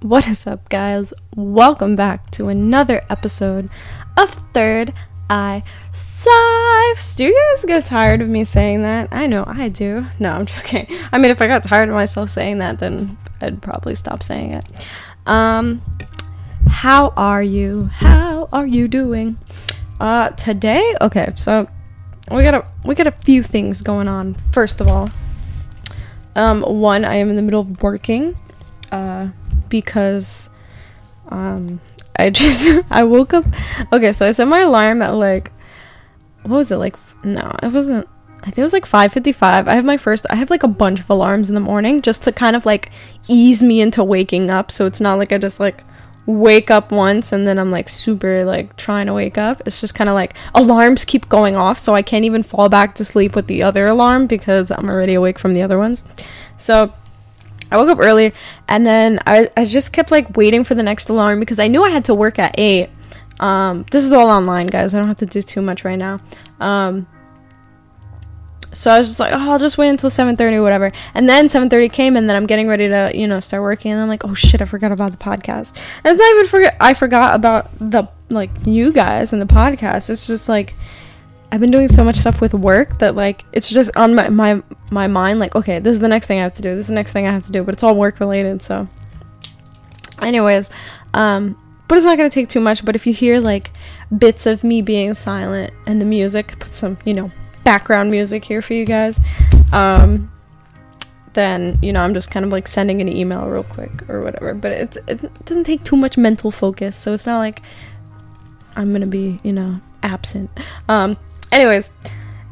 What is up, guys? Welcome back to another episode of Third Eye Sipes. Do you guys get tired of me saying that? I know I do. No, I'm joking. I mean, if I got tired of myself saying that, then I'd probably stop saying it. Um, how are you? How are you doing? Uh, today, okay, so we got a we got a few things going on. First of all, um, one, I am in the middle of working, uh, because, um, I just I woke up. Okay, so I set my alarm at like, what was it like? No, it wasn't. I think it was like 5:55. I have my first. I have like a bunch of alarms in the morning just to kind of like ease me into waking up. So it's not like I just like wake up once and then I'm like super like trying to wake up. It's just kind of like alarms keep going off, so I can't even fall back to sleep with the other alarm because I'm already awake from the other ones. So I woke up early and then I, I just kept like waiting for the next alarm because I knew I had to work at 8. Um, this is all online, guys. I don't have to do too much right now. Um, so I was just like, oh, I'll just wait until 7:30 or whatever. And then 7:30 came, and then I'm getting ready to, you know, start working. And I'm like, oh shit, I forgot about the podcast. And I even forget, I forgot about the like you guys and the podcast. It's just like I've been doing so much stuff with work that like it's just on my my my mind. Like, okay, this is the next thing I have to do. This is the next thing I have to do. But it's all work related. So, anyways, um, but it's not gonna take too much. But if you hear like bits of me being silent and the music, put some, you know, background music here for you guys. Um, then you know I'm just kind of like sending an email real quick or whatever. But it's it doesn't take too much mental focus, so it's not like I'm gonna be you know absent. Um, anyways.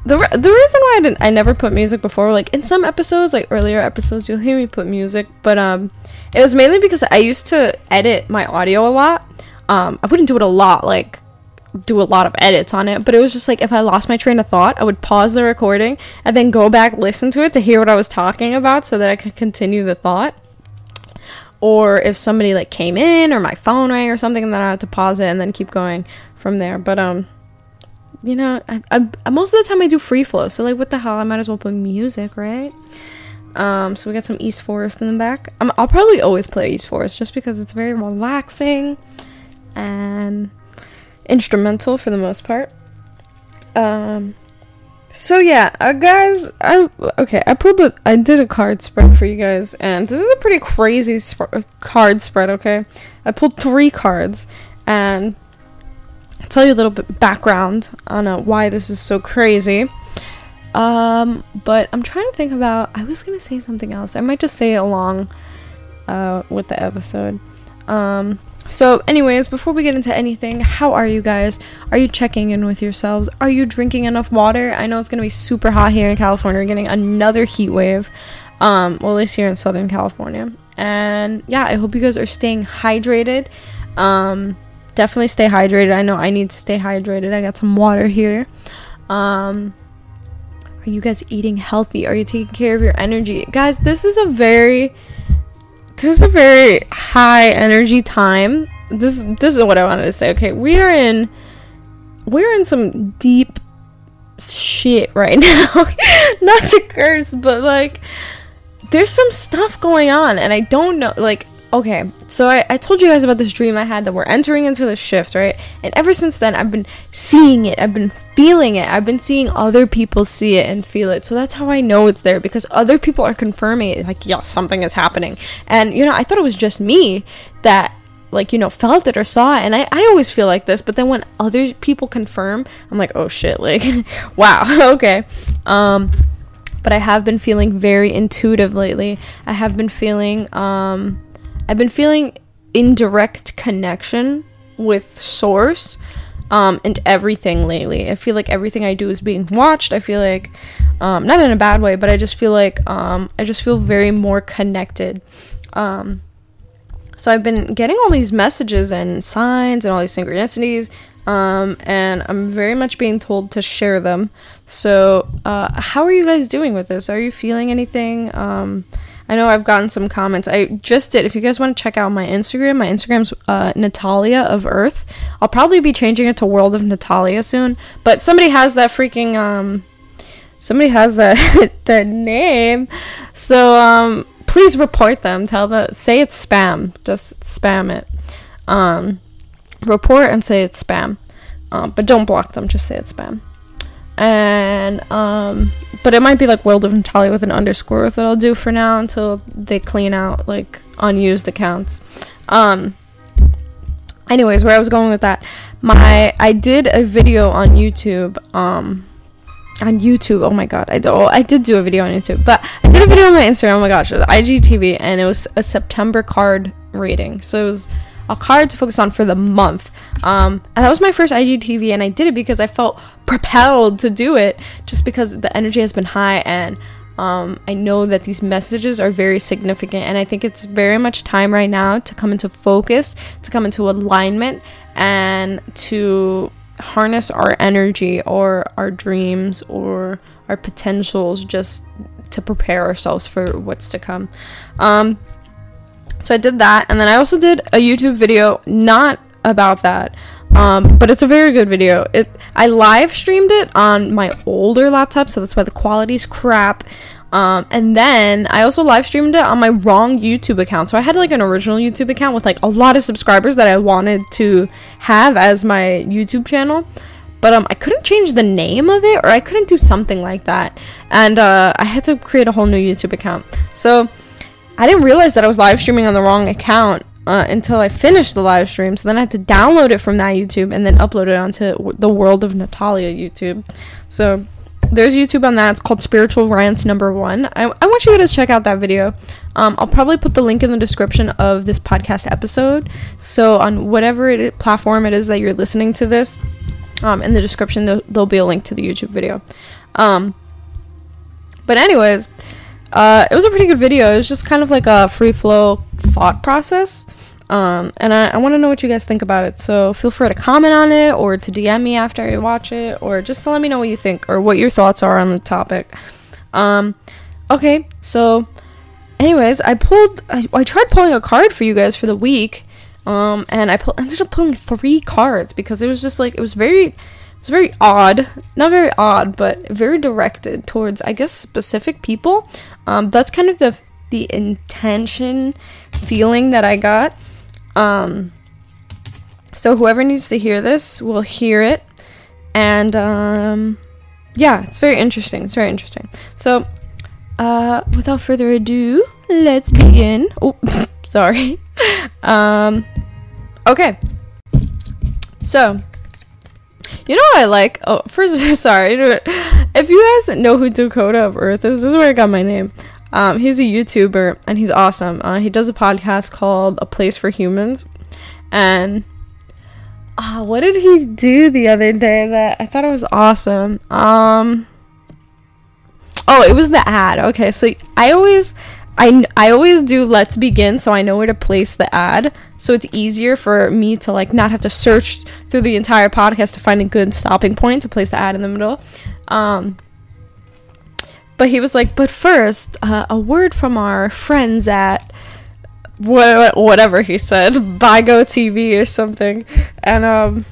The, re- the reason why I didn't I never put music before like in some episodes like earlier episodes you'll hear me put music but um it was mainly because I used to edit my audio a lot um I wouldn't do it a lot like do a lot of edits on it, but it was just like if I lost my train of thought, I would pause the recording and then go back listen to it to hear what I was talking about so that I could continue the thought. Or if somebody like came in or my phone rang or something, and then I had to pause it and then keep going from there. But um, you know, I, I, most of the time I do free flow, so like what the hell, I might as well put music, right? Um, so we got some East Forest in the back. Um, I'll probably always play East Forest just because it's very relaxing and instrumental for the most part. Um, so yeah, uh, guys, I okay. I pulled the, I did a card spread for you guys, and this is a pretty crazy sp- card spread. Okay, I pulled three cards, and Tell you a little bit background on uh, why this is so crazy. Um, but I'm trying to think about. I was gonna say something else. I might just say it along, uh, with the episode. Um, so, anyways, before we get into anything, how are you guys? Are you checking in with yourselves? Are you drinking enough water? I know it's gonna be super hot here in California. We're getting another heat wave. Um, well, at least here in Southern California. And yeah, I hope you guys are staying hydrated. Um, definitely stay hydrated. I know I need to stay hydrated. I got some water here. Um, are you guys eating healthy? Are you taking care of your energy? Guys, this is a very this is a very high energy time. This this is what I wanted to say. Okay, we are in we're in some deep shit right now. Not to curse, but like there's some stuff going on and I don't know like okay, so I, I told you guys about this dream I had that we're entering into the shift, right? And ever since then, I've been seeing it, I've been feeling it, I've been seeing other people see it and feel it. So that's how I know it's there because other people are confirming it, like, yeah, something is happening. And, you know, I thought it was just me that like you know felt it or saw it and I, I always feel like this but then when other people confirm i'm like oh shit like wow okay um but i have been feeling very intuitive lately i have been feeling um I've been feeling indirect connection with source um, and everything lately. I feel like everything I do is being watched. I feel like, um, not in a bad way, but I just feel like um, I just feel very more connected. Um, so I've been getting all these messages and signs and all these synchronicities, um, and I'm very much being told to share them. So, uh, how are you guys doing with this? Are you feeling anything? Um, I know I've gotten some comments. I just did. If you guys want to check out my Instagram, my Instagram's uh, Natalia of Earth. I'll probably be changing it to World of Natalia soon. But somebody has that freaking um, somebody has that that name. So um, please report them. Tell the say it's spam. Just spam it. Um, report and say it's spam. Um, but don't block them. Just say it's spam. And um, but it might be like World of Natalia with an underscore that I'll do for now until they clean out like unused accounts. Um. Anyways, where I was going with that, my I did a video on YouTube. Um on YouTube. Oh my god, I do, oh, I did do a video on YouTube, but I did a video on my Instagram. Oh my gosh, it was IGTV, and it was a September card reading. So it was a card to focus on for the month. Um, and that was my first IGTV, and I did it because I felt propelled to do it, just because the energy has been high, and um, I know that these messages are very significant, and I think it's very much time right now to come into focus, to come into alignment, and to harness our energy or our dreams or our potentials just to prepare ourselves for what's to come. Um, so I did that, and then I also did a YouTube video not about that, um, but it's a very good video. It I live streamed it on my older laptop, so that's why the quality's crap. Um, and then I also live streamed it on my wrong YouTube account. So I had like an original YouTube account with like a lot of subscribers that I wanted to have as my YouTube channel. But um, I couldn't change the name of it or I couldn't do something like that. And uh, I had to create a whole new YouTube account. So I didn't realize that I was live streaming on the wrong account uh, until I finished the live stream. So then I had to download it from that YouTube and then upload it onto the World of Natalia YouTube. So there's YouTube on that. It's called Spiritual Rants Number One. I, I want you guys to check out that video. Um, I'll probably put the link in the description of this podcast episode. So on whatever it, platform it is that you're listening to this, um, in the description there, will be a link to the YouTube video. Um, but anyways, uh, it was a pretty good video. It was just kind of like a free flow thought process. Um, and I, I want to know what you guys think about it. So feel free to comment on it or to DM me after you watch it or just to let me know what you think or what your thoughts are on the topic. Um, okay, so anyways, I pulled, I, I tried pulling a card for you guys for the week. Um, and I pull, ended up pulling three cards because it was just like, it was very, it was very odd. Not very odd, but very directed towards, I guess, specific people. Um, that's kind of the, the intention feeling that I got. Um, so whoever needs to hear this will hear it, and um, yeah, it's very interesting. It's very interesting. So, uh, without further ado, let's begin. Oh, sorry. um, okay. So, you know what I like? Oh, first, sorry. If you guys know who Dakota of Earth is, this is where I got my name. Um, he's a YouTuber and he's awesome. Uh, he does a podcast called A Place for Humans. And uh, what did he do the other day that I thought it was awesome? Um, oh, it was the ad. Okay, so I always. I, I always do let's begin so I know where to place the ad so it's easier for me to like not have to search through the entire podcast to find a good stopping point to place the ad in the middle um but he was like, but first, uh, a word from our friends at wh- whatever he said, Bigo TV or something, and um,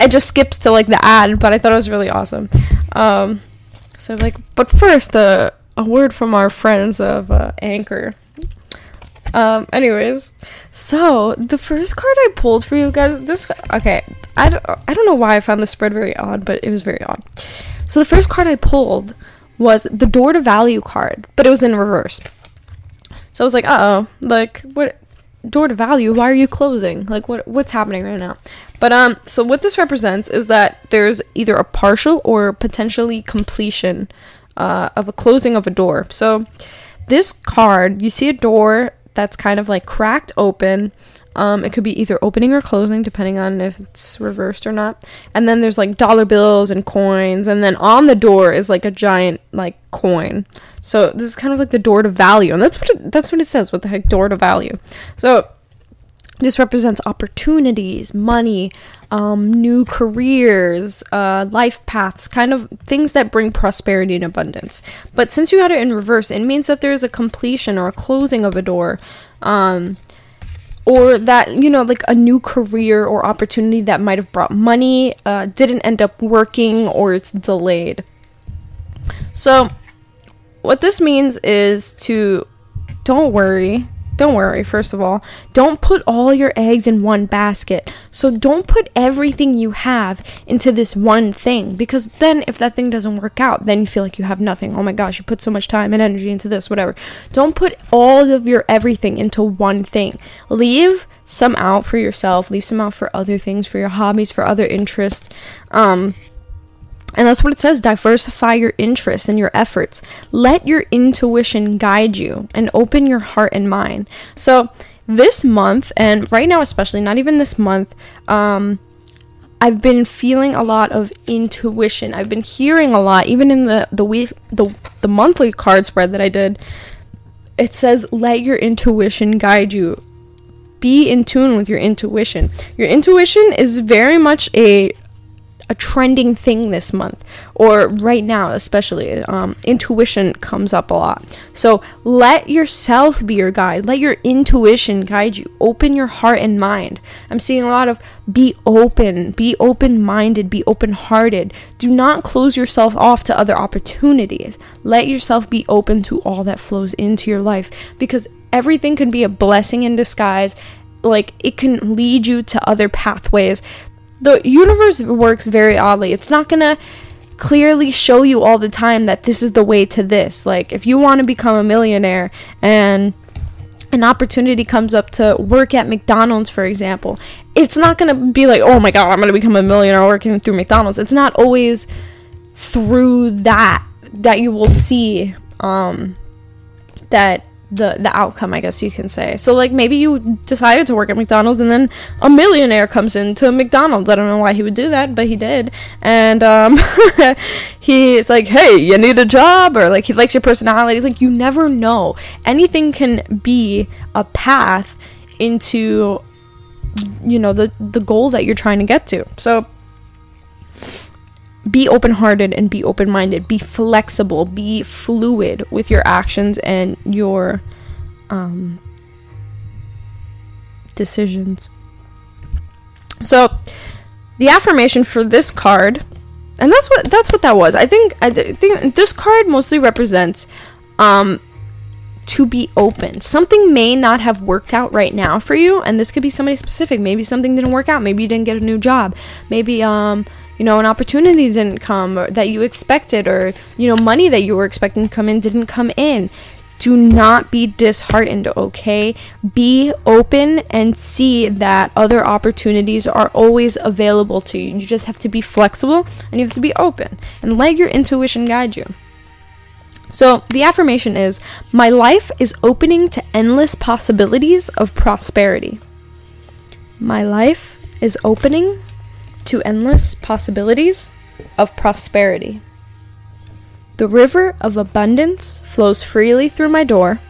it just skips to like the ad. But I thought it was really awesome. Um, so like, but first, uh, a word from our friends of uh, Anchor. Um, anyways, so the first card I pulled for you guys, this okay, I don't, I don't know why I found this spread very odd, but it was very odd. So the first card I pulled was the door to value card, but it was in reverse. So I was like, uh oh, like what door to value? Why are you closing? Like what what's happening right now? But um so what this represents is that there's either a partial or potentially completion uh, of a closing of a door. So this card, you see a door that's kind of like cracked open um, it could be either opening or closing, depending on if it's reversed or not. And then there's like dollar bills and coins, and then on the door is like a giant like coin. So this is kind of like the door to value, and that's what it, that's what it says. What the heck, door to value? So this represents opportunities, money, um, new careers, uh, life paths, kind of things that bring prosperity and abundance. But since you had it in reverse, it means that there's a completion or a closing of a door. Um, or that you know like a new career or opportunity that might have brought money uh, didn't end up working or it's delayed so what this means is to don't worry. Don't worry, first of all. Don't put all your eggs in one basket. So don't put everything you have into this one thing because then if that thing doesn't work out, then you feel like you have nothing. Oh my gosh, you put so much time and energy into this, whatever. Don't put all of your everything into one thing. Leave some out for yourself, leave some out for other things, for your hobbies, for other interests. Um and that's what it says diversify your interests and your efforts. Let your intuition guide you and open your heart and mind. So, this month, and right now, especially, not even this month, um, I've been feeling a lot of intuition. I've been hearing a lot, even in the the week the the monthly card spread that I did. It says, "Let your intuition guide you." Be in tune with your intuition. Your intuition is very much a a trending thing this month or right now especially um, intuition comes up a lot. So let yourself be your guide. Let your intuition guide you. Open your heart and mind. I'm seeing a lot of be open be open-minded be open-hearted. Do not close yourself off to other opportunities. Let yourself be open to all that flows into your life because everything can be a blessing in disguise. Like it can lead you to other pathways the universe works very oddly. It's not gonna clearly show you all the time that this is the way to this. Like, if you want to become a millionaire and an opportunity comes up to work at McDonald's, for example, it's not gonna be like, oh my god, I'm gonna become a millionaire working through McDonald's. It's not always through that that you will see um, that the the outcome, I guess you can say. So like maybe you decided to work at McDonald's and then a millionaire comes into McDonald's. I don't know why he would do that, but he did. And um he's like, "Hey, you need a job?" or like he likes your personality. Like you never know. Anything can be a path into you know the the goal that you're trying to get to. So be open hearted and be open minded. Be flexible. Be fluid with your actions and your um, decisions. So, the affirmation for this card, and that's what that's what that was. I think I th- think this card mostly represents um, to be open. Something may not have worked out right now for you, and this could be somebody specific. Maybe something didn't work out. Maybe you didn't get a new job. Maybe um you know, an opportunity didn't come that you expected, or, you know, money that you were expecting to come in didn't come in. Do not be disheartened, okay? Be open and see that other opportunities are always available to you. You just have to be flexible and you have to be open and let your intuition guide you. So, the affirmation is My life is opening to endless possibilities of prosperity. My life is opening to endless possibilities of prosperity. The river of abundance flows freely through my door,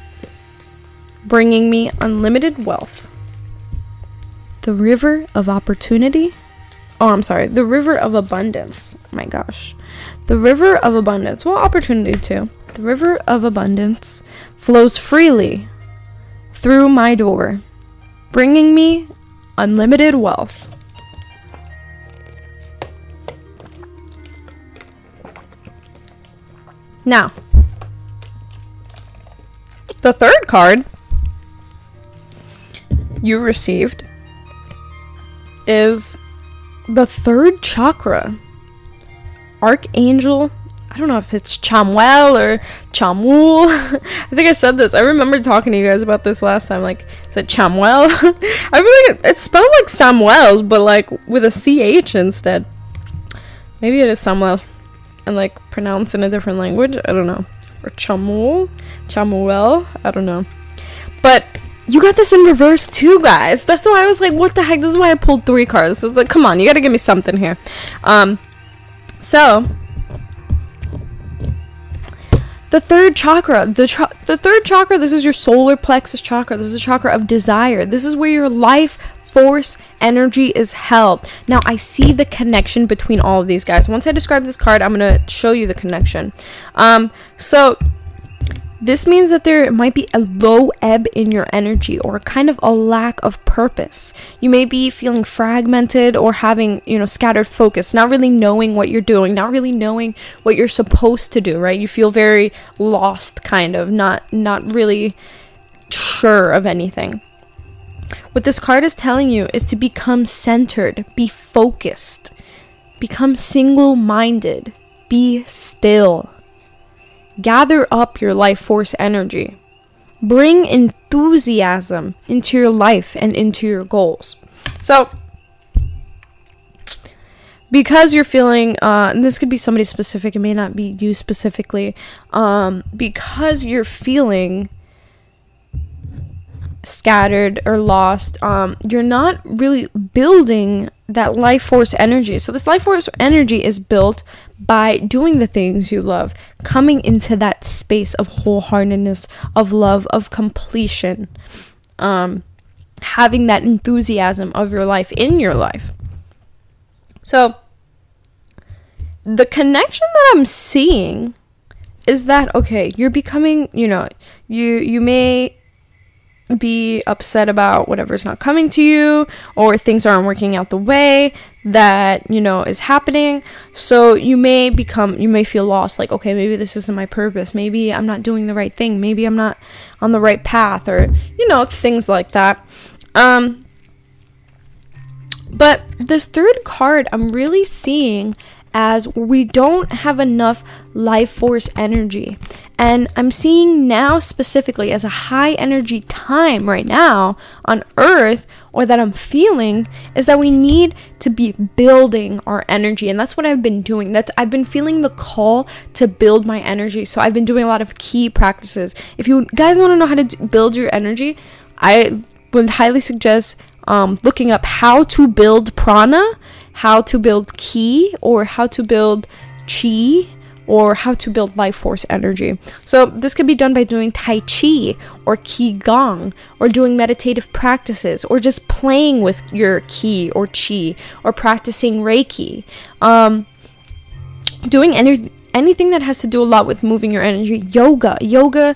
bringing me unlimited wealth. The river of opportunity. Oh, I'm sorry. The river of abundance. Oh my gosh. The river of abundance. Well, opportunity too. The river of abundance flows freely through my door, bringing me unlimited wealth. Now, the third card you received is the third chakra. Archangel, I don't know if it's Chamuel or Chamul. I think I said this. I remember talking to you guys about this last time. Like, is it Chamuel? I feel like it's spelled like Samuel, but like with a CH instead. Maybe it is Samuel and like pronounce in a different language. I don't know. Or Chamul, Chamuel. I don't know. But you got this in reverse too, guys. That's why I was like, what the heck? This is why I pulled three cards. So I was like, come on, you gotta give me something here. Um, so the third chakra, the tra- the third chakra, this is your solar plexus chakra. This is a chakra of desire. This is where your life force energy is held. Now, I see the connection between all of these guys. Once I describe this card, I'm going to show you the connection. Um, so, this means that there might be a low ebb in your energy or kind of a lack of purpose. You may be feeling fragmented or having, you know, scattered focus, not really knowing what you're doing, not really knowing what you're supposed to do, right? You feel very lost kind of, not not really sure of anything. What this card is telling you is to become centered, be focused, become single minded, be still. Gather up your life force energy. Bring enthusiasm into your life and into your goals. So, because you're feeling, uh, and this could be somebody specific, it may not be you specifically, um, because you're feeling scattered or lost, um, you're not really building that life force energy. So, this life force energy is built by doing the things you love, coming into that space of wholeheartedness, of love, of completion, um, having that enthusiasm of your life in your life. So, the connection that I'm seeing is that okay, you're becoming, you know, you you may be upset about whatever's not coming to you or things aren't working out the way that you know is happening. So you may become you may feel lost like okay maybe this isn't my purpose. Maybe i'm not doing the right thing. Maybe i'm not on the right path or you know things like that. Um but this third card i'm really seeing as we don't have enough life force energy. And I'm seeing now specifically as a high energy time right now on earth, or that I'm feeling, is that we need to be building our energy. And that's what I've been doing. That's I've been feeling the call to build my energy. So I've been doing a lot of ki practices. If you guys want to know how to build your energy, I would highly suggest um, looking up how to build prana how to build ki or how to build chi or how to build life force energy. So, this could be done by doing Tai Chi or Qigong or doing meditative practices or just playing with your Ki or Chi or practicing Reiki. Um, doing any, anything that has to do a lot with moving your energy. Yoga. Yoga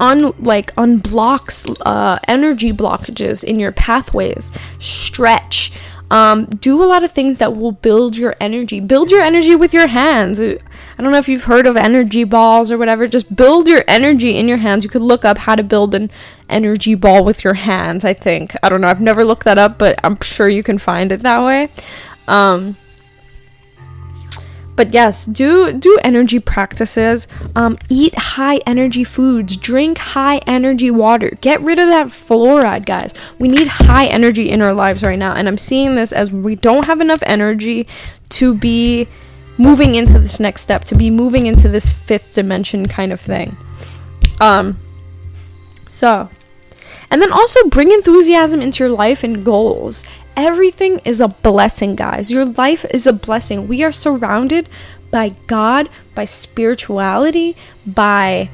un like unblocks uh, energy blockages in your pathways. Stretch. Um, do a lot of things that will build your energy. Build your energy with your hands. I don't know if you've heard of energy balls or whatever. Just build your energy in your hands. You could look up how to build an energy ball with your hands, I think. I don't know. I've never looked that up, but I'm sure you can find it that way. Um, but yes do do energy practices um, eat high energy foods drink high energy water. Get rid of that fluoride guys. We need high energy in our lives right now and i'm seeing this as we don't have enough energy to be moving into this next step to be moving into this fifth dimension kind of thing. Um so and then also bring enthusiasm into your life and goals Everything is a blessing, guys. Your life is a blessing. We are surrounded by God, by spirituality, by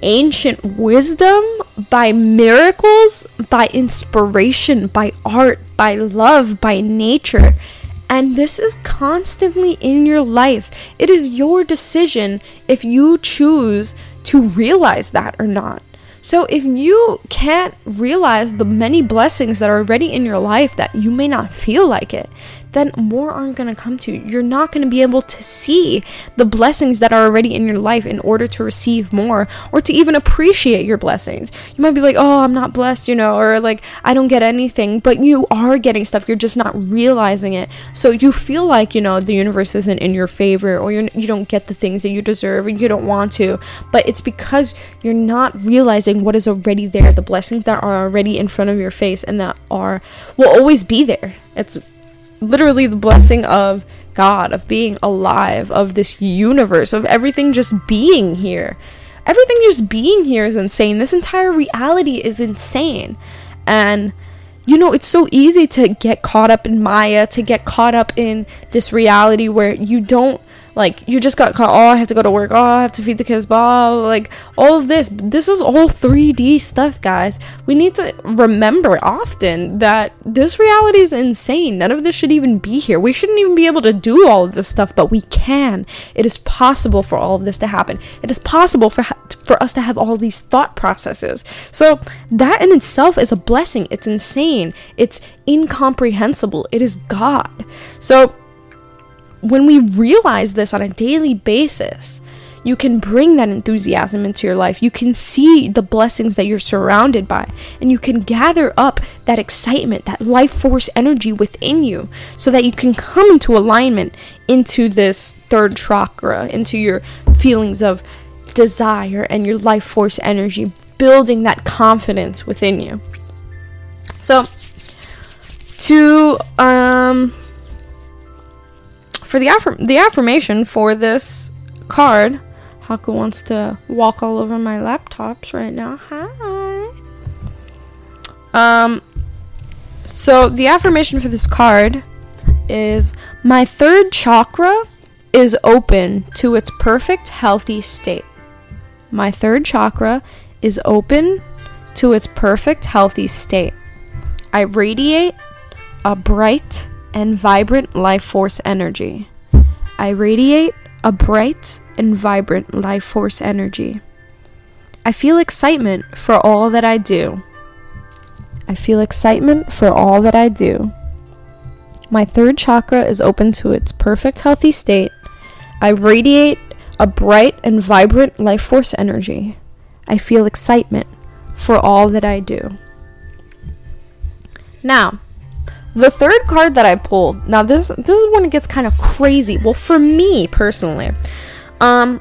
ancient wisdom, by miracles, by inspiration, by art, by love, by nature. And this is constantly in your life. It is your decision if you choose to realize that or not. So if you can't realize the many blessings that are already in your life that you may not feel like it, then more aren't going to come to you. You're not going to be able to see the blessings that are already in your life in order to receive more or to even appreciate your blessings. You might be like, "Oh, I'm not blessed," you know, or like, "I don't get anything," but you are getting stuff. You're just not realizing it. So you feel like, you know, the universe isn't in your favor or you're, you don't get the things that you deserve and you don't want to, but it's because you're not realizing what is already there, the blessings that are already in front of your face and that are will always be there. It's literally the blessing of God, of being alive, of this universe, of everything just being here. Everything just being here is insane. This entire reality is insane. And you know, it's so easy to get caught up in Maya, to get caught up in this reality where you don't like you just got caught. Oh, I have to go to work. Oh, I have to feed the kids. Blah. Like all of this. This is all 3D stuff, guys. We need to remember often that this reality is insane. None of this should even be here. We shouldn't even be able to do all of this stuff, but we can. It is possible for all of this to happen. It is possible for for us to have all these thought processes. So that in itself is a blessing. It's insane. It's incomprehensible. It is God. So when we realize this on a daily basis, you can bring that enthusiasm into your life. You can see the blessings that you're surrounded by, and you can gather up that excitement, that life force energy within you, so that you can come into alignment into this third chakra, into your feelings of desire and your life force energy, building that confidence within you. So, to um for the affirm- the affirmation for this card, Haku wants to walk all over my laptops right now. Hi. Um so the affirmation for this card is my third chakra is open to its perfect healthy state. My third chakra is open to its perfect healthy state. I radiate a bright and vibrant life force energy. I radiate a bright and vibrant life force energy. I feel excitement for all that I do. I feel excitement for all that I do. My third chakra is open to its perfect healthy state. I radiate a bright and vibrant life force energy. I feel excitement for all that I do. Now, the third card that I pulled. Now this this is when it gets kind of crazy. Well, for me personally, um,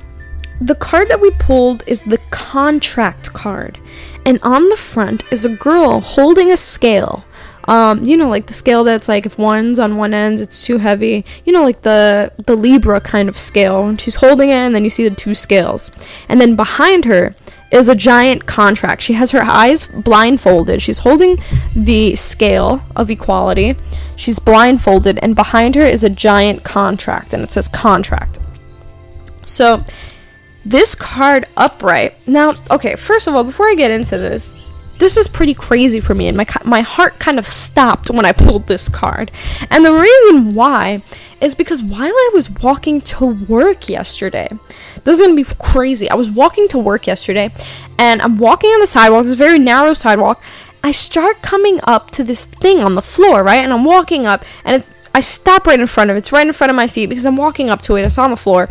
the card that we pulled is the contract card, and on the front is a girl holding a scale. Um, you know, like the scale that's like if one's on one end, it's too heavy. You know, like the the Libra kind of scale. And she's holding it, and then you see the two scales, and then behind her is a giant contract. She has her eyes blindfolded. She's holding the scale of equality. She's blindfolded, and behind her is a giant contract, and it says contract. So, this card upright. Now, okay, first of all, before I get into this, this is pretty crazy for me, and my my heart kind of stopped when I pulled this card. And the reason why is because while I was walking to work yesterday, this is gonna be crazy. I was walking to work yesterday, and I'm walking on the sidewalk. It's a very narrow sidewalk. I start coming up to this thing on the floor, right? And I'm walking up, and I stop right in front of it. It's right in front of my feet because I'm walking up to it. It's on the floor.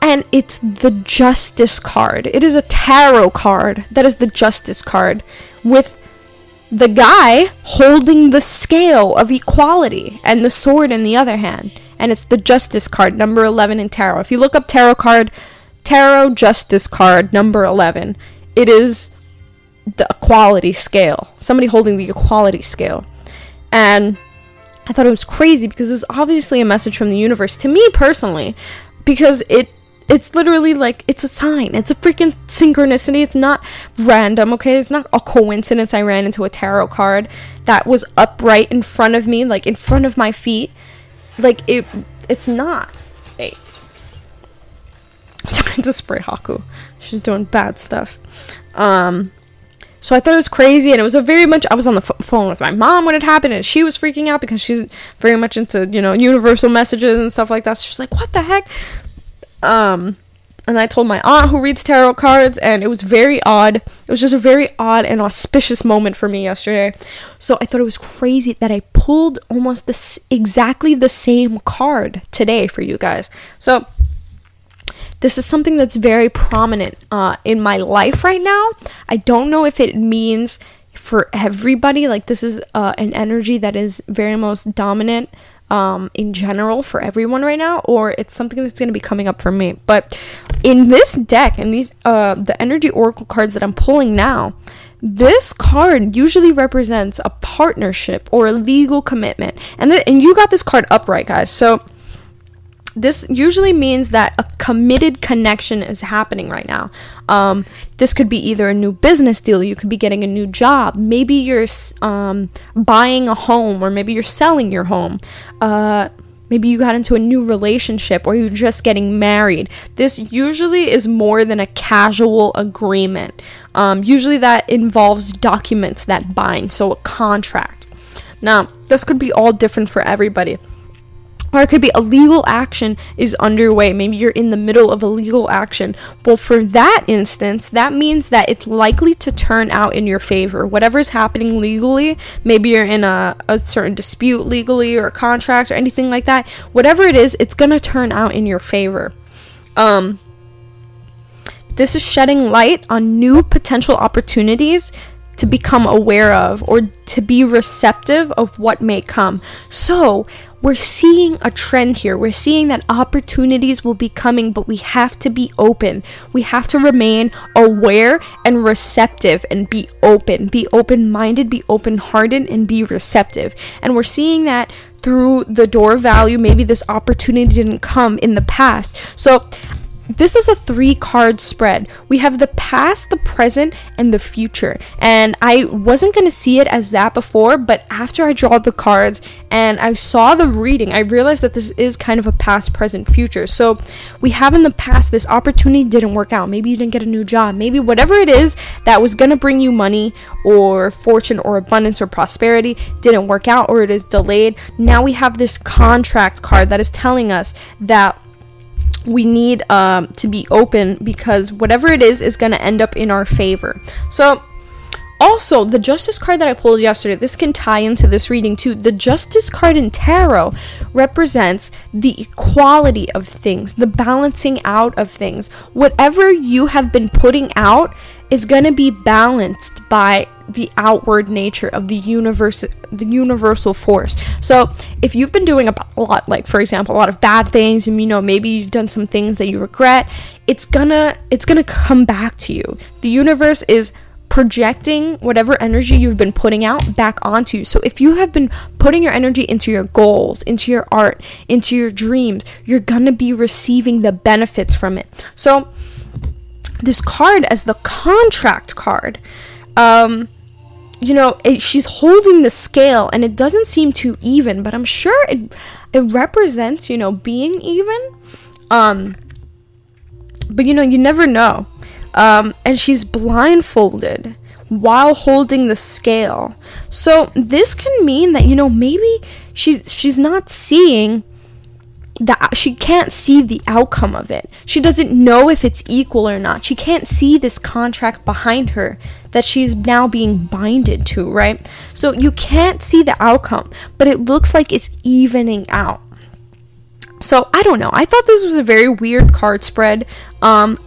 And it's the Justice card. It is a tarot card. That is the Justice card with the guy holding the scale of equality and the sword in the other hand and it's the Justice card, number 11 in tarot. If you look up tarot card, tarot Justice card, number 11, it is the equality scale. Somebody holding the equality scale. And I thought it was crazy because it's obviously a message from the universe to me personally because it it's literally like it's a sign. It's a freaking synchronicity. It's not random, okay? It's not a coincidence I ran into a tarot card that was upright in front of me, like in front of my feet like it it's not hey sorry to spray haku she's doing bad stuff um so I thought it was crazy, and it was a very much. I was on the f- phone with my mom when it happened, and she was freaking out because she's very much into you know universal messages and stuff like that. So she's like, "What the heck?" Um, and I told my aunt who reads tarot cards, and it was very odd. It was just a very odd and auspicious moment for me yesterday. So I thought it was crazy that I pulled almost this exactly the same card today for you guys. So this is something that's very prominent uh, in my life right now. I don't know if it means for everybody like this is uh, an energy that is very most dominant um, in general for everyone right now, or it's something that's going to be coming up for me. But in this deck and these uh, the energy oracle cards that I'm pulling now, this card usually represents a partnership or a legal commitment, and th- and you got this card upright, guys. So this usually means that a committed connection is happening right now. Um, this could be either a new business deal, you could be getting a new job, maybe you're um, buying a home, or maybe you're selling your home. Uh, maybe you got into a new relationship, or you're just getting married. This usually is more than a casual agreement. Um, usually, that involves documents that bind, so a contract. Now, this could be all different for everybody or it could be a legal action is underway. Maybe you're in the middle of a legal action. Well, for that instance, that means that it's likely to turn out in your favor. Whatever's happening legally, maybe you're in a, a certain dispute legally or a contract or anything like that. Whatever it is, it's going to turn out in your favor. Um, This is shedding light on new potential opportunities to become aware of or to be receptive of what may come. So, we're seeing a trend here. We're seeing that opportunities will be coming, but we have to be open. We have to remain aware and receptive and be open. Be open minded, be open hearted, and be receptive. And we're seeing that through the door value. Maybe this opportunity didn't come in the past. So this is a three card spread. We have the past, the present, and the future. And I wasn't going to see it as that before, but after I draw the cards and I saw the reading, I realized that this is kind of a past, present, future. So we have in the past this opportunity didn't work out. Maybe you didn't get a new job. Maybe whatever it is that was going to bring you money or fortune or abundance or prosperity didn't work out or it is delayed. Now we have this contract card that is telling us that we need um, to be open because whatever it is is going to end up in our favor. So, also, the Justice card that I pulled yesterday, this can tie into this reading too. The Justice card in Tarot represents the equality of things, the balancing out of things. Whatever you have been putting out is going to be balanced by the outward nature of the universe the universal force so if you've been doing a lot like for example a lot of bad things and you know maybe you've done some things that you regret it's gonna it's gonna come back to you the universe is projecting whatever energy you've been putting out back onto you. So if you have been putting your energy into your goals, into your art, into your dreams, you're going to be receiving the benefits from it. So this card as the contract card. Um you know it, she's holding the scale and it doesn't seem too even but i'm sure it it represents you know being even. Um but you know you never know. Um and she's blindfolded while holding the scale. So this can mean that you know maybe she's she's not seeing that she can't see the outcome of it. She doesn't know if it's equal or not. She can't see this contract behind her that she's now being binded to, right? So you can't see the outcome, but it looks like it's evening out. So I don't know. I thought this was a very weird card spread. Um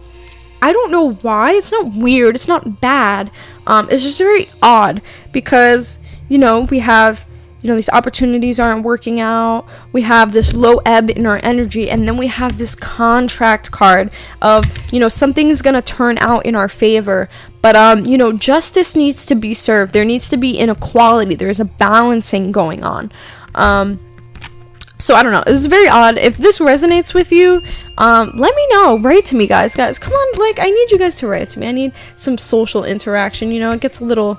I don't know why. It's not weird. It's not bad. Um it's just very odd because you know, we have you know, these opportunities aren't working out. We have this low ebb in our energy, and then we have this contract card of, you know, something's gonna turn out in our favor. But um, you know, justice needs to be served. There needs to be inequality. There is a balancing going on. Um, so I don't know. Is very odd. If this resonates with you, um, let me know. Write to me, guys. Guys, come on. Like, I need you guys to write to me. I need some social interaction. You know, it gets a little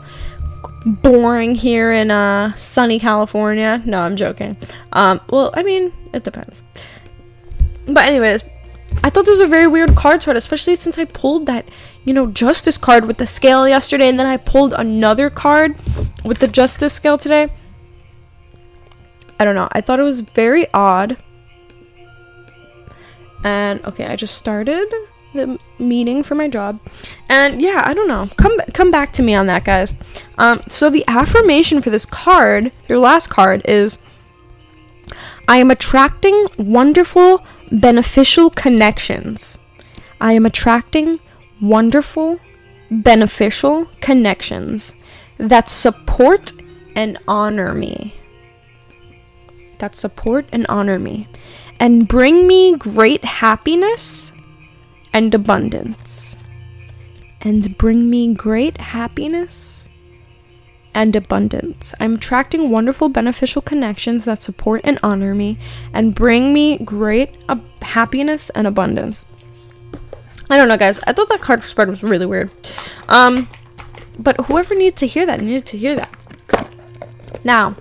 boring here in uh, sunny California. No, I'm joking. Um, well, I mean, it depends. But anyways, I thought this was a very weird card spread, especially since I pulled that, you know, justice card with the scale yesterday, and then I pulled another card with the justice scale today. I don't know. I thought it was very odd. And okay, I just started the meeting for my job. And yeah, I don't know. Come come back to me on that, guys. Um, so the affirmation for this card, your last card, is I am attracting wonderful, beneficial connections. I am attracting wonderful, beneficial connections that support and honor me. That support and honor me. And bring me great happiness and abundance, and bring me great happiness and abundance. I'm attracting wonderful, beneficial connections that support and honor me and bring me great happiness and abundance. I don't know, guys. I thought that card spread was really weird. Um, but whoever needs to hear that needed to hear that. Now,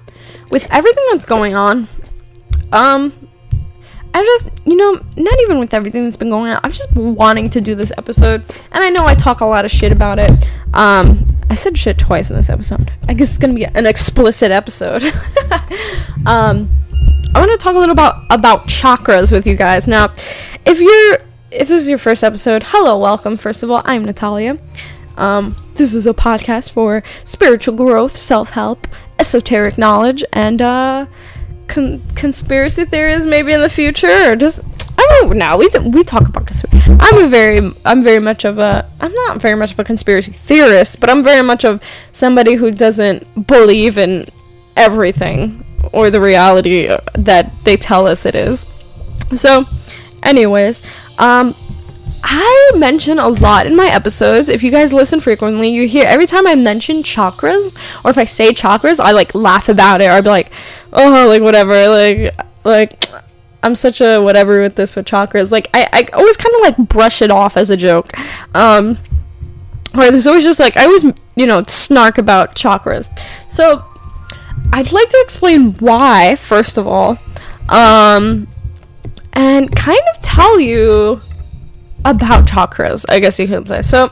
with everything that's going on, um, I just, you know, not even with everything that's been going on, I'm just wanting to do this episode. And I know I talk a lot of shit about it. Um, I said shit twice in this episode. I guess it's gonna be an explicit episode. um, I want to talk a little about about chakras with you guys. Now, if you're if this is your first episode, hello, welcome. First of all, I'm Natalia. Um, this is a podcast for spiritual growth, self help, esoteric knowledge, and uh, con- conspiracy theories maybe in the future or just I don't know. We we talk about conspiracy. I'm a very I'm very much of a I'm not very much of a conspiracy theorist, but I'm very much of somebody who doesn't believe in everything or the reality that they tell us it is. So, anyways, um I mention a lot in my episodes. If you guys listen frequently, you hear every time I mention chakras or if I say chakras, I like laugh about it or I'd be like, "Oh, like whatever." Like like I'm such a whatever with this with chakras. Like I, I always kind of like brush it off as a joke. Um or there's always just like I always, you know, snark about chakras. So I'd like to explain why, first of all. Um and kind of tell you about chakras, I guess you can say. So,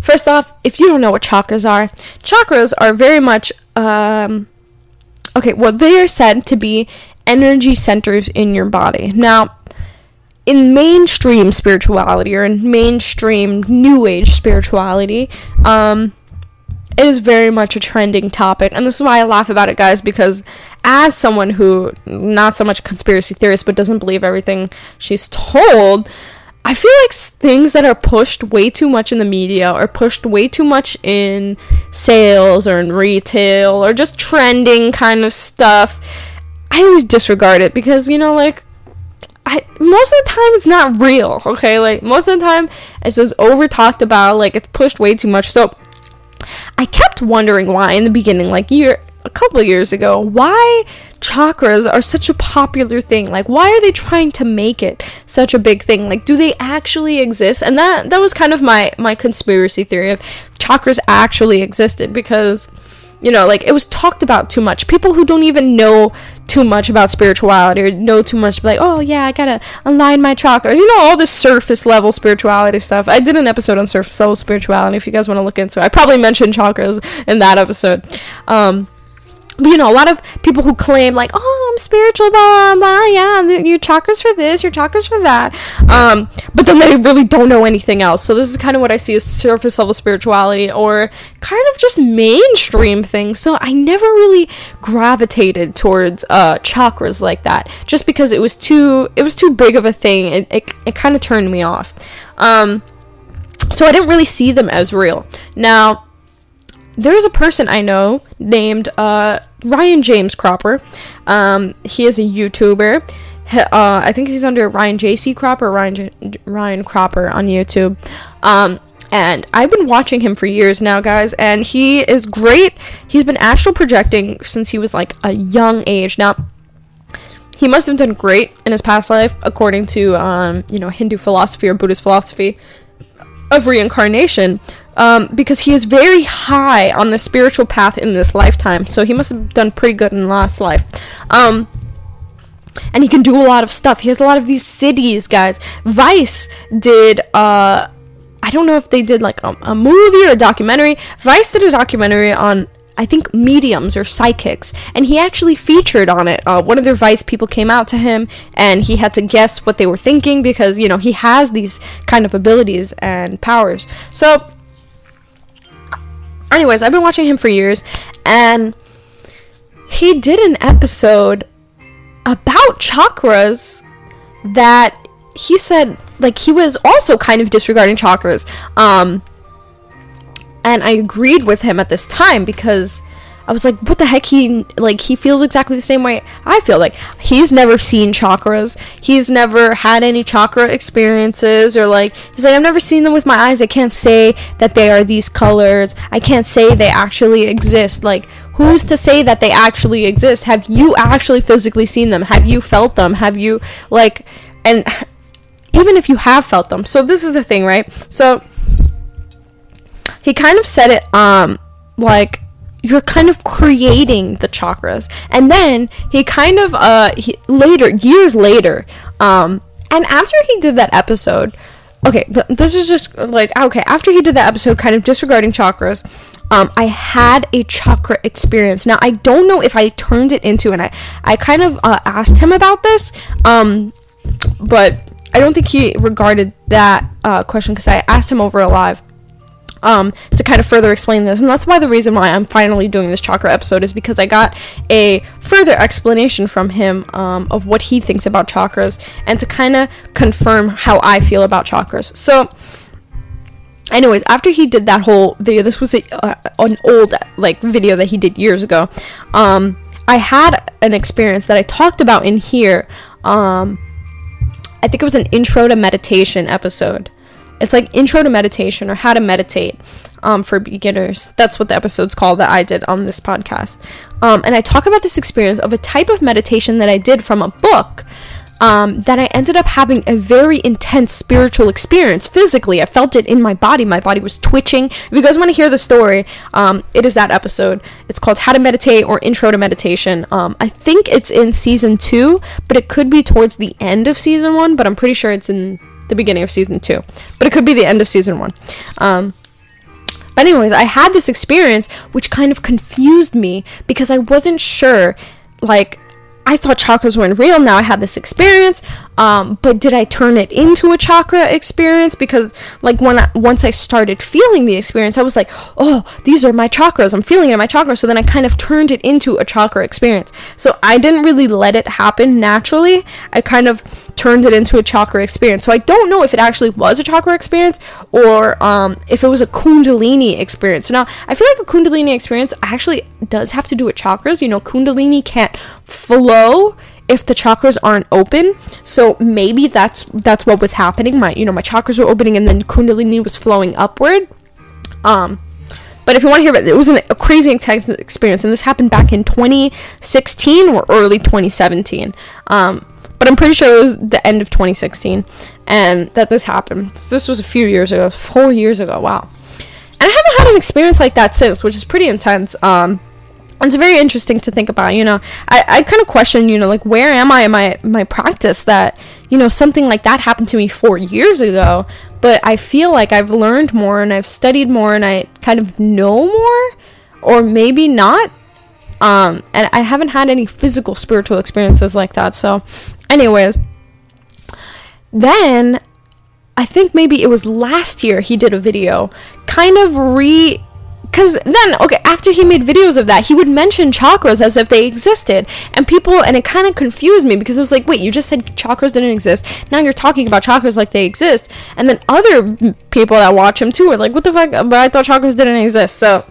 first off, if you don't know what chakras are, chakras are very much um okay, well they are said to be energy centers in your body. Now, in mainstream spirituality or in mainstream new age spirituality, um it is very much a trending topic, and this is why I laugh about it, guys, because as someone who not so much a conspiracy theorist but doesn't believe everything she's told, I feel like things that are pushed way too much in the media or pushed way too much in sales or in retail or just trending kind of stuff, I always disregard it because you know like I most of the time it's not real, okay? Like most of the time it's just over talked about, like it's pushed way too much. So I kept wondering why in the beginning, like year a couple years ago, why chakras are such a popular thing. Like why are they trying to make it such a big thing? Like do they actually exist? And that that was kind of my my conspiracy theory of chakras actually existed because you know, like it was talked about too much. People who don't even know too much about spirituality or know too much, like, oh yeah, I gotta align my chakras. You know, all this surface level spirituality stuff. I did an episode on surface level spirituality. If you guys want to look into it, I probably mentioned chakras in that episode. Um, you know, a lot of people who claim like, "Oh, I'm spiritual, blah blah, yeah, your chakras for this, your chakras for that," um, but then they really don't know anything else. So this is kind of what I see as surface level spirituality, or kind of just mainstream things. So I never really gravitated towards uh, chakras like that, just because it was too, it was too big of a thing. It it, it kind of turned me off. Um, so I didn't really see them as real. Now there's a person I know named uh, Ryan James Cropper. Um, he is a YouTuber. uh, I think he's under Ryan JC Cropper, Ryan J- Ryan Cropper on YouTube. Um, and I've been watching him for years now, guys, and he is great. He's been astral projecting since he was like a young age. Now, he must have done great in his past life, according to um, you know Hindu philosophy or Buddhist philosophy of reincarnation um, because he is very high on the spiritual path in this lifetime. So he must have done pretty good in last life. Um, and he can do a lot of stuff. He has a lot of these siddhis, guys. Vice did, uh, I don't know if they did like a, a movie or a documentary. Vice did a documentary on I think mediums or psychics, and he actually featured on it. Uh, one of their Vice people came out to him, and he had to guess what they were thinking because you know he has these kind of abilities and powers. So anyways, I've been watching him for years, and he did an episode about chakras that he said like he was also kind of disregarding chakras. Um and i agreed with him at this time because I was like, what the heck? He like he feels exactly the same way I feel. Like he's never seen chakras. He's never had any chakra experiences or like he's like I've never seen them with my eyes. I can't say that they are these colors. I can't say they actually exist. Like who's to say that they actually exist? Have you actually physically seen them? Have you felt them? Have you like and even if you have felt them. So this is the thing, right? So he kind of said it um like you're kind of creating the chakras. And then he kind of uh he, later years later um and after he did that episode okay but this is just like okay after he did that episode kind of disregarding chakras um i had a chakra experience. Now i don't know if i turned it into and i i kind of uh, asked him about this um but i don't think he regarded that uh, question because i asked him over a live um, to kind of further explain this. And that's why the reason why I'm finally doing this chakra episode is because I got a further explanation from him um, of what he thinks about chakras and to kind of confirm how I feel about chakras. So, anyways, after he did that whole video, this was a, uh, an old like video that he did years ago. Um, I had an experience that I talked about in here. Um, I think it was an intro to meditation episode. It's like intro to meditation or how to meditate um, for beginners. That's what the episode's called that I did on this podcast. Um, and I talk about this experience of a type of meditation that I did from a book um, that I ended up having a very intense spiritual experience physically. I felt it in my body. My body was twitching. If you guys want to hear the story, um, it is that episode. It's called How to Meditate or Intro to Meditation. Um, I think it's in season two, but it could be towards the end of season one, but I'm pretty sure it's in the beginning of season two. But it could be the end of season one. Um, but anyways, I had this experience which kind of confused me because I wasn't sure like I thought chakras weren't real. Now I had this experience, um, but did I turn it into a chakra experience? Because like when I, once I started feeling the experience, I was like, oh, these are my chakras. I'm feeling it in my chakras. So then I kind of turned it into a chakra experience. So I didn't really let it happen naturally. I kind of turned it into a chakra experience. So I don't know if it actually was a chakra experience or um, if it was a kundalini experience. So now I feel like a kundalini experience actually does have to do with chakras. You know, kundalini can't flow if the chakras aren't open. So maybe that's that's what was happening. My you know my chakras were opening and then kundalini was flowing upward. Um but if you want to hear about it, it was an, a crazy intense experience, and this happened back in 2016 or early 2017. Um, but I'm pretty sure it was the end of 2016, and that this happened. This was a few years ago, four years ago. Wow, and I haven't had an experience like that since, which is pretty intense. Um, it's very interesting to think about you know i, I kind of question you know like where am i in my my practice that you know something like that happened to me four years ago but i feel like i've learned more and i've studied more and i kind of know more or maybe not um and i haven't had any physical spiritual experiences like that so anyways. Then i think maybe it was last year he did a video kind of re because then okay after he made videos of that he would mention chakras as if they existed. And people and it kind of confused me because it was like wait you just said chakras didn't exist. Now you're talking about chakras like they exist. And then other people that watch him too are like what the fuck? But i thought chakras didn't exist. So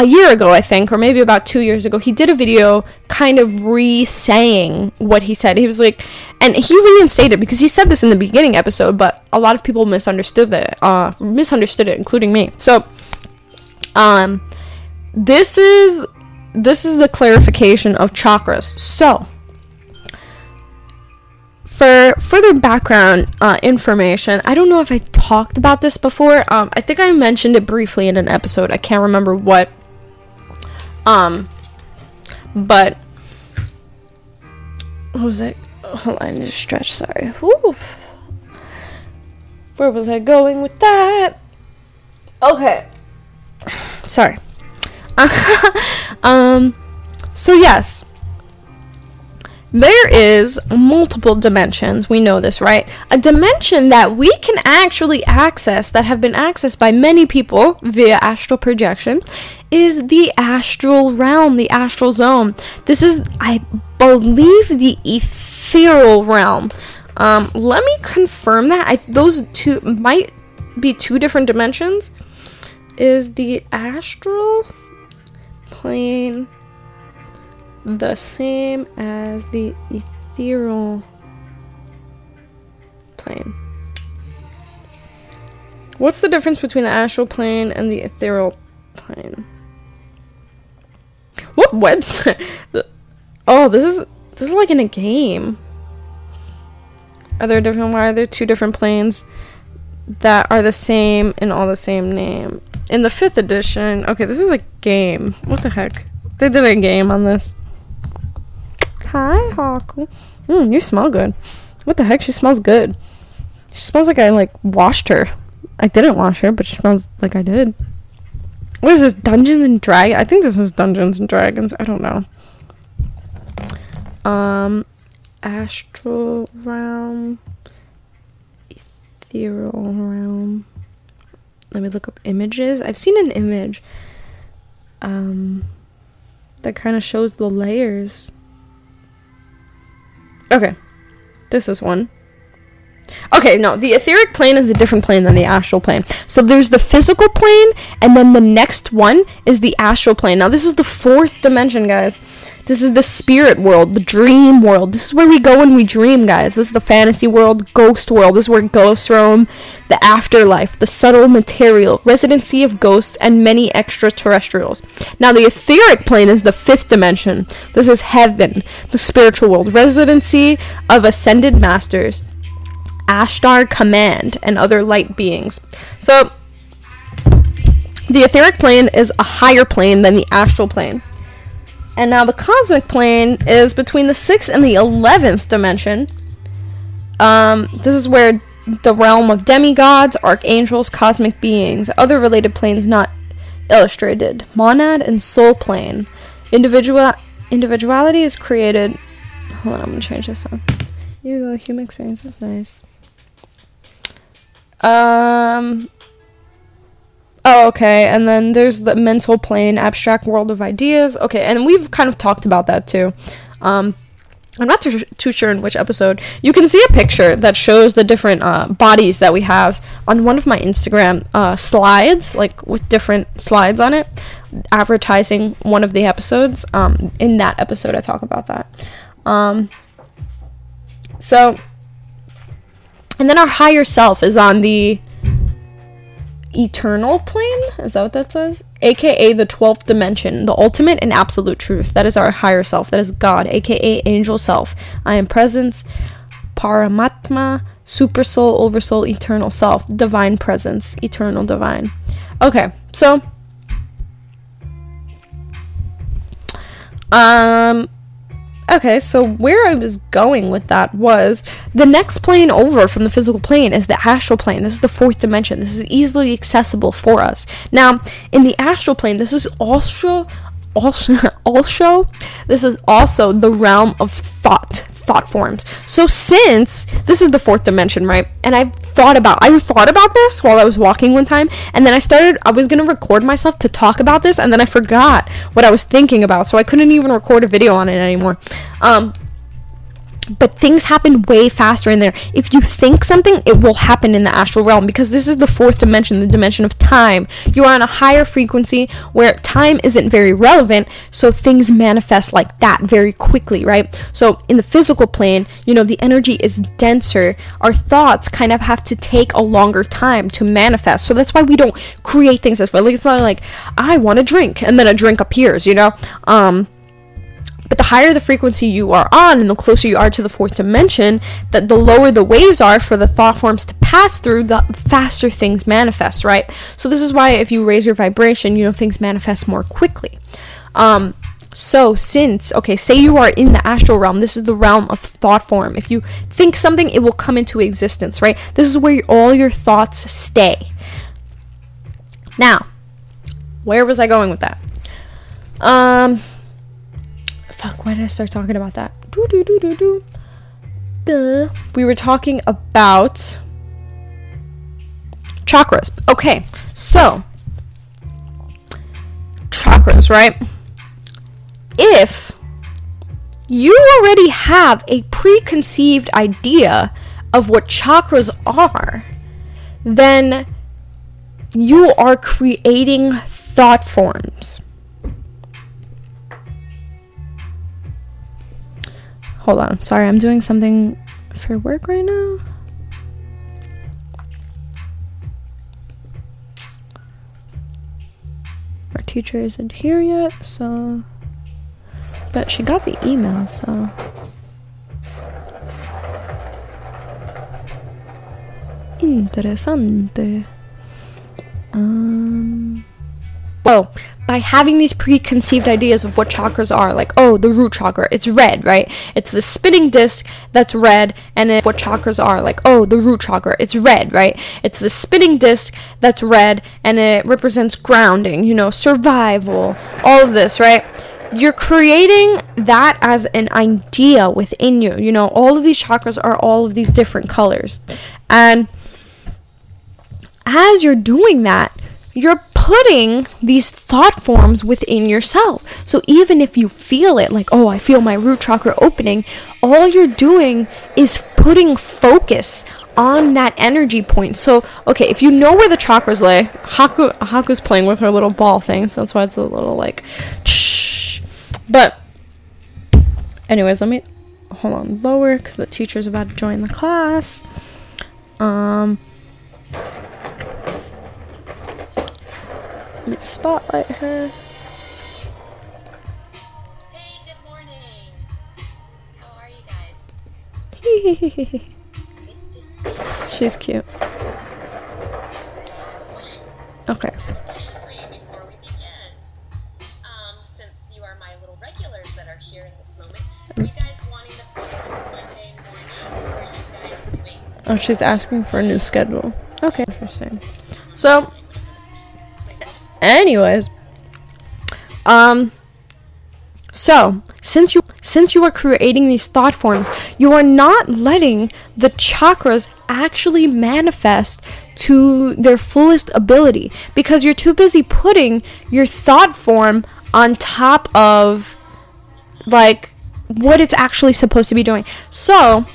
a year ago, I think, or maybe about two years ago, he did a video kind of re saying what he said. He was like, and he reinstated because he said this in the beginning episode, but a lot of people misunderstood that, uh, misunderstood it, including me. So um, this is this is the clarification of chakras. So, for further background uh, information, I don't know if I talked about this before. Um, I think I mentioned it briefly in an episode. I can't remember what. Um, but what was it? Hold on, just stretch. Sorry. Where was I going with that? Okay sorry. um, so yes, there is multiple dimensions. We know this, right? A dimension that we can actually access, that have been accessed by many people via astral projection, is the astral realm, the astral zone. This is, I believe, the ethereal realm. Um, let me confirm that. I, those two might be two different dimensions is the astral plane the same as the ethereal plane? What's the difference between the astral plane and the ethereal plane? What website? oh, this is this is like in a game. Are there different? Why are there two different planes that are the same and all the same name? in the fifth edition, okay, this is a game. What the heck? They did a game on this. Hi, Haku. Mmm, you smell good. What the heck? She smells good. She smells like I like washed her. I didn't wash her, but she smells like I did. What is this? Dungeons and Dragons? I think this was Dungeons and Dragons. I don't know. Um, Astral Realm, Ethereal Realm. let me look up images. I've seen an image um, that kind of shows the layers. Okay, this is one. Okay, no, the etheric plane is a different plane than the astral plane. So there's the physical plane, and then the next one is the astral plane. Now, this is the fourth dimension, guys. This is the spirit world, the dream world. This is where we go when we dream, guys. This is the fantasy world, ghost world. This is where ghosts roam, the afterlife, the subtle material, residency of ghosts, and many extraterrestrials. Now, the etheric plane is the fifth dimension. This is heaven, the spiritual world, residency of ascended masters, Ashtar Command, and other light beings. So, the etheric plane is a higher plane than the astral plane. And now the cosmic plane is between the 6th and the 11th dimension. Um, this is where the realm of demigods, archangels, cosmic beings, other related planes not illustrated. Monad and soul plane. Individual individuality is created. Hold on, I'm gonna change this one. We go. Human experience is nice. Um. Oh, okay. And then there's the mental plane, abstract world of ideas. Okay, and we've kind of talked about that too. Um, I'm not too, too sure in which episode. You can see a picture that shows the different uh, bodies that we have on one of my Instagram uh, slides, like with different slides on it, advertising one of the episodes. Um, in that episode, I talk about that. Um, so, and then our higher self is on the eternal plane. Is that what that says? AKA the 12th dimension, the ultimate and absolute truth. That is our higher self. That is God, AKA angel self. I am presence, Paramatma, super soul, oversoul, eternal self, divine presence, eternal divine. Okay, so. Um, Okay, so where I was going with that was the next plane over from the physical plane is the astral plane. This is the fourth dimension. This is easily accessible for us. Now, in the astral plane, this is also also also this is also the realm of thought thought forms. So since this is the fourth dimension, right? And I thought about I thought about this while I was walking one time, and then I started I was gonna record myself to talk about this, and then I forgot what I was thinking about, so I couldn't even record a video on it anymore. Um, but things happen way faster in there. If you think something, it will happen in the astral realm because this is the fourth dimension, the dimension of time. You are on a higher frequency where time isn't very relevant, so things manifest like that very quickly, right? So in the physical plane, you know, the energy is denser. Our thoughts kind of have to take a longer time to manifest. So that's why we don't create things as well. Like it's not like I want a drink and then a drink appears, you know? Um but the higher the frequency you are on and the closer you are to the fourth dimension, that the lower the waves are for the thought forms to pass through, the faster things manifest, right? So this is why if you raise your vibration, you know, things manifest more quickly. Um, so, since, okay, say you are in the astral realm, this is the realm of thought form. If you think something, it will come into existence, right? This is where all your thoughts stay. Now, where was I going with that? Um, fuck, why did I start talking about that? Do, do, do, do, do. We were talking about chakras. Okay, so chakras, right? If you already have a preconceived idea of what chakras are, then you are creating thought forms. Hold on. Sorry, I'm doing something for work right now. Our teacher isn't here yet, so. But she got the email, so. Interessante. Um. Well, by having these preconceived ideas of what chakras are, like, oh, the root chakra, it's red, right? It's the spinning disc that's red, and then what chakras are, like, oh, the root chakra, it's red, right? It's the spinning disc that's red, and it represents grounding, you know, survival, all of this, right? You're creating that as an idea within you. You know, all of these chakras are all of these different colors. And as you're doing that, you're putting these thought forms within yourself. So even if you feel it, like, oh, I feel my root chakra opening, all you're doing is putting focus on that energy point. So, okay, if you know where the chakras lay, Haku Haku's playing with her little ball thing, so that's why it's a little like shh. But anyways, let me hold on lower cuz the teacher's about to join the class. Um Me spotlight her. Hey, good morning. How are you guys? Good to see you. She's cute. Okay. Question for you before we begin. Um, since you are my little regulars that are here in this moment, are you guys wanting to practice Monday morning? Or are you guys doing Oh, she's asking for a new schedule. Okay, interesting. So, anyways, um, so since you since you are creating these thought forms, you are not letting the chakras actually manifest to their fullest ability because you're too busy putting your thought form on top of like what it's actually supposed to be doing. So,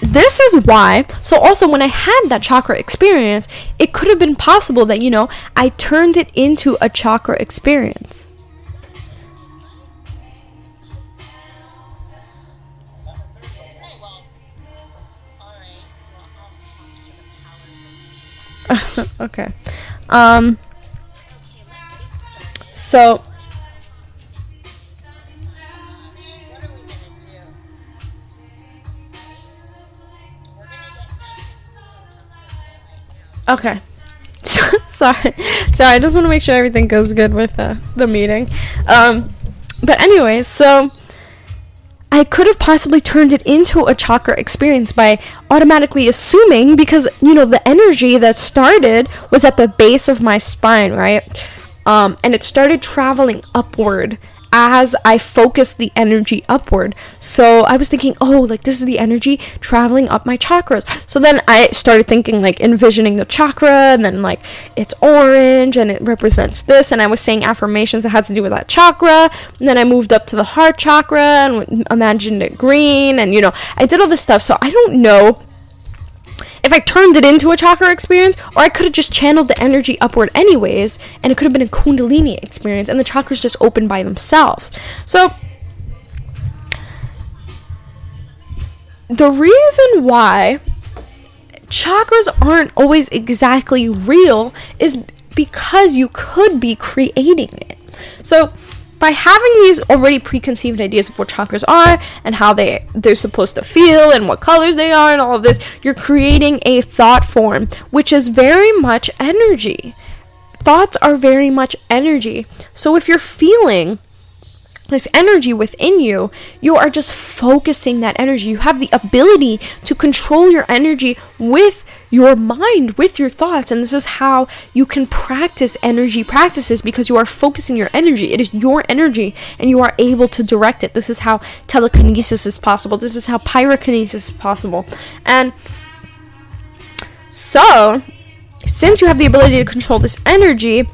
this is why so also when i had that chakra experience it could have been possible that you know i turned it into a chakra experience Okay, um, well, alright. Okay. Sorry. Sorry i just want to make sure everything goes good with uh, the meeting. Um but anyways so I could have possibly turned it into a chakra experience by automatically assuming because you know the energy that started was at the base of my spine, right? Um, and it started traveling upward as I focused the energy upward. So I was thinking, oh, like this is the energy traveling up my chakras. So then I started thinking, like envisioning the chakra, and then like it's orange and it represents this. And I was saying affirmations that had to do with that chakra. And then I moved up to the heart chakra and imagined it green. And you know, I did all this stuff. So I don't know if I turned it into a chakra experience, or I could have just channeled the energy upward anyways, and it could have been a kundalini experience, and the chakras just opened by themselves. So, the reason why chakras aren't always exactly real is because you could be creating it. So, by having these already preconceived ideas of what chakras are and how they they're supposed to feel and what colors they are and all of this, you're creating a thought form which is very much energy. Thoughts are very much energy. So if you're feeling this energy within you, you are just focusing that energy. You have the ability to control your energy with your mind, with your thoughts. And this is how you can practice energy practices because you are focusing your energy. It is your energy and you are able to direct it. This is how telekinesis is possible. This is how pyrokinesis is possible. And so, since you have the ability to control this energy,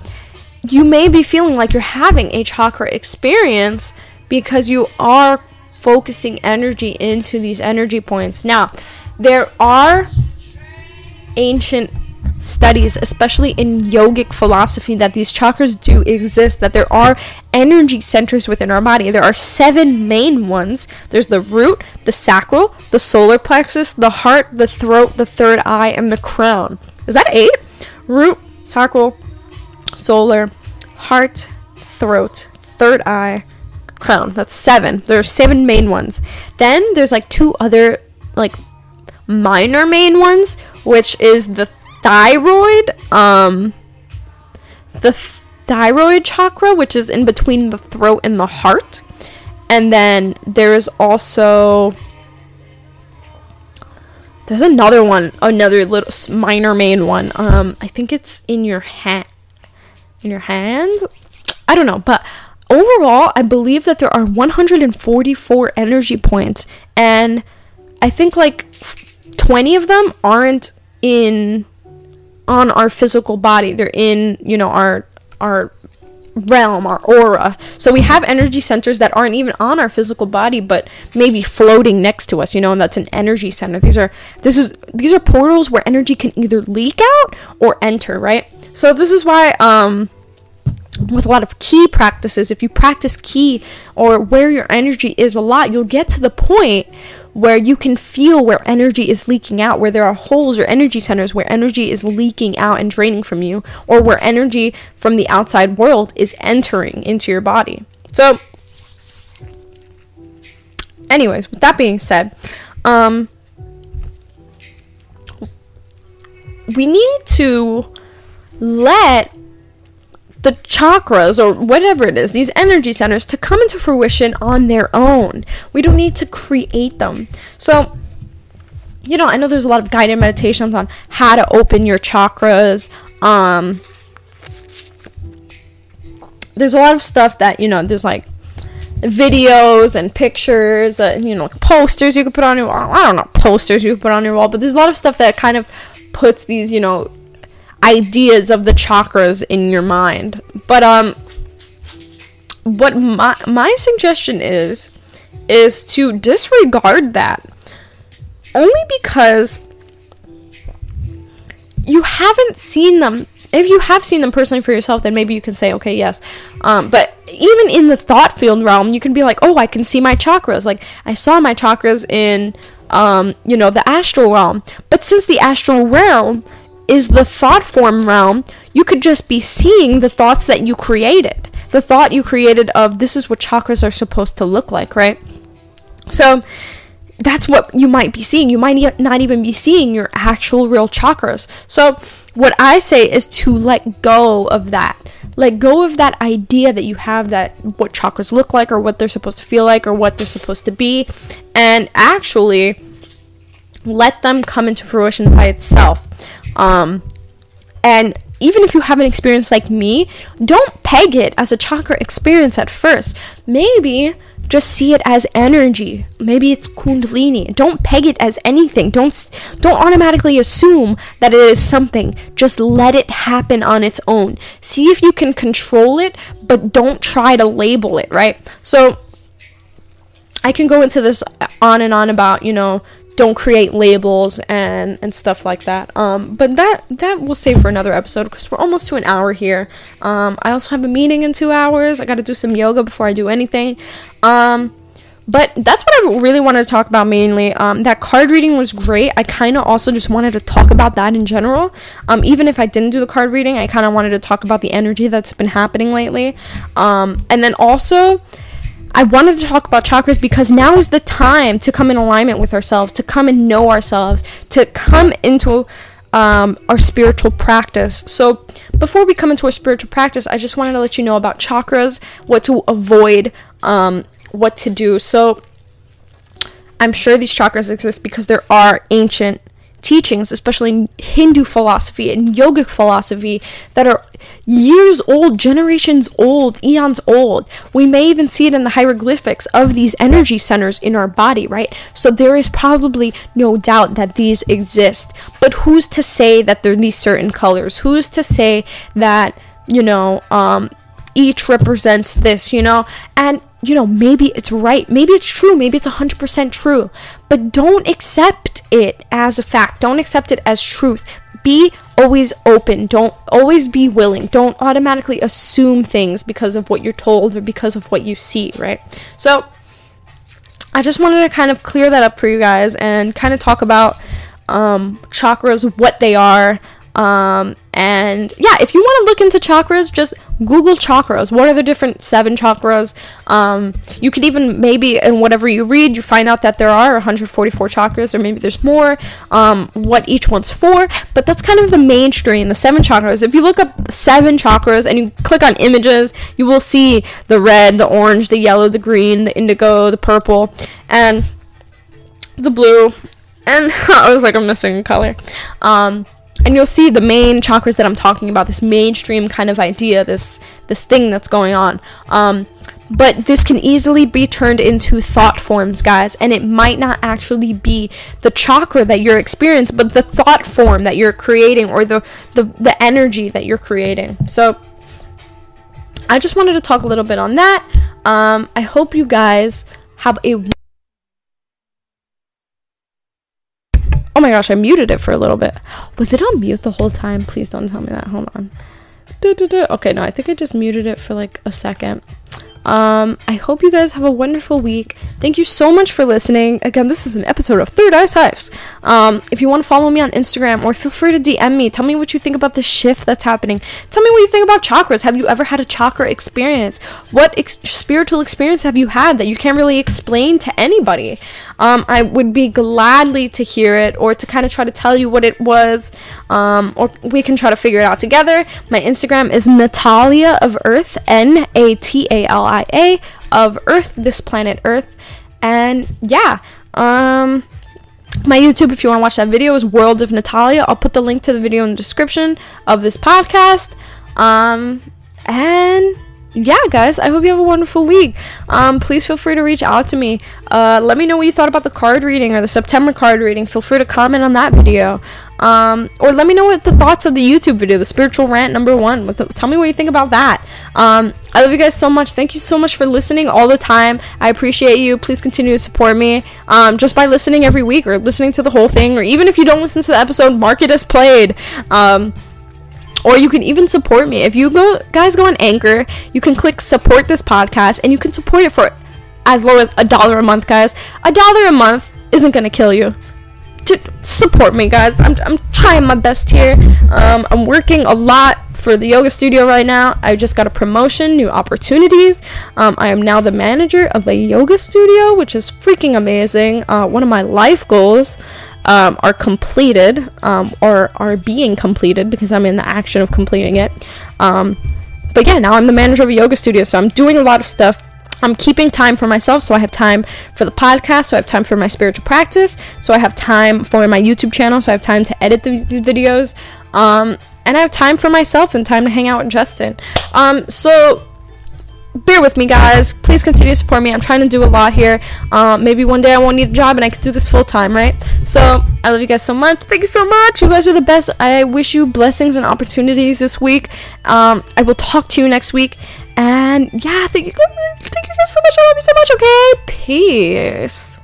you may be feeling like you're having a chakra experience because you are focusing energy into these energy points. Now, there are ancient studies, especially in yogic philosophy, that these chakras do exist, that there are energy centers within our body. There are seven main ones there's the root, the sacral, the solar plexus, the heart, the throat, the third eye, and the crown. Is that eight? Root, sacral, solar, heart, throat, third eye, crown. That's seven. There are seven main ones. Then there's like two other like minor main ones, which is the thyroid, um the thyroid chakra, which is in between the throat and the heart. And then there is also there's another one, another little minor main one. Um, I think it's in your hand. In your hand? I don't know, but overall, I believe that there are 144 energy points, and I think like 20 of them aren't in on our physical body. They're in, you know, our our realm, our aura. So we have energy centers that aren't even on our physical body but maybe floating next to us, you know, and that's an energy center. These are this is these are portals where energy can either leak out or enter, right? So this is why um with a lot of ki practices, if you practice ki or where your energy is a lot, you'll get to the point where you can feel where energy is leaking out, where there are holes or energy centers where energy is leaking out and draining from you, or where energy from the outside world is entering into your body. So, anyways, with that being said, um, we need to let the chakras or whatever it is, these energy centers, to come into fruition on their own. We don't need to create them. So, you know, I know there's a lot of guided meditations on how to open your chakras. Um, there's a lot of stuff that, you know, there's like videos and pictures, uh, you know, posters you can put on your wall. I don't know, posters you can put on your wall, but there's a lot of stuff that kind of puts these, you know, ideas of the chakras in your mind. But um what my my suggestion is is to disregard that only because you haven't seen them. If you have seen them personally for yourself then maybe you can say okay yes. Um, but even in the thought field realm you can be like oh i can see my chakras. Like i saw my chakras in um, you know the astral realm. But since the astral realm is the thought form realm, you could just be seeing the thoughts that you created. The thought you created of this is what chakras are supposed to look like, right? So that's what you might be seeing. You might not even be seeing your actual real chakras. So, what I say is to let go of that. Let go of that idea that you have that what chakras look like or what they're supposed to feel like or what they're supposed to be and actually let them come into fruition by itself. Um, and even if you have an experience like me, don't peg it as a chakra experience at first. Maybe just see it as energy. Maybe it's kundalini. Don't peg it as anything. Don't don't automatically assume that it is something. Just let it happen on its own. See if you can control it, but don't try to label it, right? So I can go into this on and on about, you know, don't create labels and and stuff like that. Um, but that that we'll save for another episode because we're almost to an hour here. Um, I also have a meeting in two hours. I got to do some yoga before I do anything. Um, but that's what I really wanted to talk about mainly. Um, that card reading was great. I kind of also just wanted to talk about that in general. Um, even if I didn't do the card reading, I kind of wanted to talk about the energy that's been happening lately. Um, and then also I wanted to talk about chakras because now is the time to come in alignment with ourselves, to come and know ourselves, to come into um, our spiritual practice. So, before we come into our spiritual practice, I just wanted to let you know about chakras, what to avoid, um, what to do. So, I'm sure these chakras exist because there are ancient teachings, especially in Hindu philosophy and yogic philosophy, that are years old, generations old, eons old. We may even see it in the hieroglyphics of these energy centers in our body, right? So there is probably no doubt that these exist. But who's to say that they're these certain colors? Who's to say that, you know, um, each represents this, you know? And you know, maybe it's right, maybe it's true, maybe it's 100% true, but don't accept it as a fact. Don't accept it as truth. Be always open. Don't always be willing. Don't automatically assume things because of what you're told or because of what you see, right? So, I just wanted to kind of clear that up for you guys and kind of talk about um, chakras, what they are, um, and yeah, if you want to look into chakras, just Google chakras. What are the different seven chakras? Um, you could even maybe in whatever you read, you find out that there are 144 chakras, or maybe there's more. Um, what each one's for, but that's kind of the mainstream. The seven chakras. If you look up seven chakras and you click on images, you will see the red, the orange, the yellow, the green, the indigo, the purple, and the blue. And I was like, I'm missing a color. Um, and you'll see the main chakras that I'm talking about, this mainstream kind of idea, this this thing that's going on. Um, but this can easily be turned into thought forms, guys, and it might not actually be the chakra that you're experiencing, but the thought form that you're creating or the the, the energy that you're creating. So I just wanted to talk a little bit on that. Um, I hope you guys have a Oh my gosh, I muted it for a little bit. Was it on mute the whole time? Please don't tell me that. Hold on. Okay, no, I think I just muted it for like a second. Um, I hope you guys have a wonderful week. Thank you so much for listening. Again, this is an episode of Third Eye Hives. Um, if you want to follow me on Instagram or feel free to DM me, tell me what you think about the shift that's happening. Tell me what you think about chakras. Have you ever had a chakra experience? What ex- spiritual experience have you had that you can't really explain to anybody? Um, I would be gladly to hear it or to kind of try to tell you what it was, um, or we can try to figure it out together. My Instagram is Natalia of Earth, N A T A L I Of Earth, this planet Earth, and yeah, um, my YouTube, if you want to watch that video, is World of Natalia. I'll put the link to the video in the description of this podcast. Um, and yeah, guys, I hope you have a wonderful week. Um, please feel free to reach out to me. Uh, let me know what you thought about the card reading or the September card reading. Feel free to comment on that video. Um, or let me know what the thoughts of the YouTube video, the spiritual rant number one. The, tell me what you think about that. Um, I love you guys so much. Thank you so much for listening all the time. I appreciate you. Please continue to support me um, just by listening every week or listening to the whole thing. Or even if you don't listen to the episode, mark it as played. Um, or you can even support me. If you go guys go on Anchor, you can click support this podcast and you can support it for as low as a dollar a month, guys. A dollar a month isn't gonna kill you. To support me, guys. I'm, I'm trying my best here. Um, I'm working a lot for the yoga studio right now. I just got a promotion, new opportunities. Um, I am now the manager of a yoga studio, which is freaking amazing. Uh, one of my life goals um, are completed um, or are being completed because I'm in the action of completing it. Um, but yeah, now I'm the manager of a yoga studio, so I'm doing a lot of stuff. I'm keeping time for myself, so I have time for the podcast, so I have time for my spiritual practice, so I have time for my YouTube channel, so I have time to edit the, the videos, um, and I have time for myself and time to hang out with Justin. Um, so bear with me guys. Please continue to support me. I'm trying to do a lot here. Um, maybe one day i won't need a job and i can do this full time right? So i love you guys so much. Thank you so much. You guys are the best. I wish you blessings and opportunities this week. Um, i will talk to you next week and yeah thank you thank you guys so much. I love you so much okay? Peace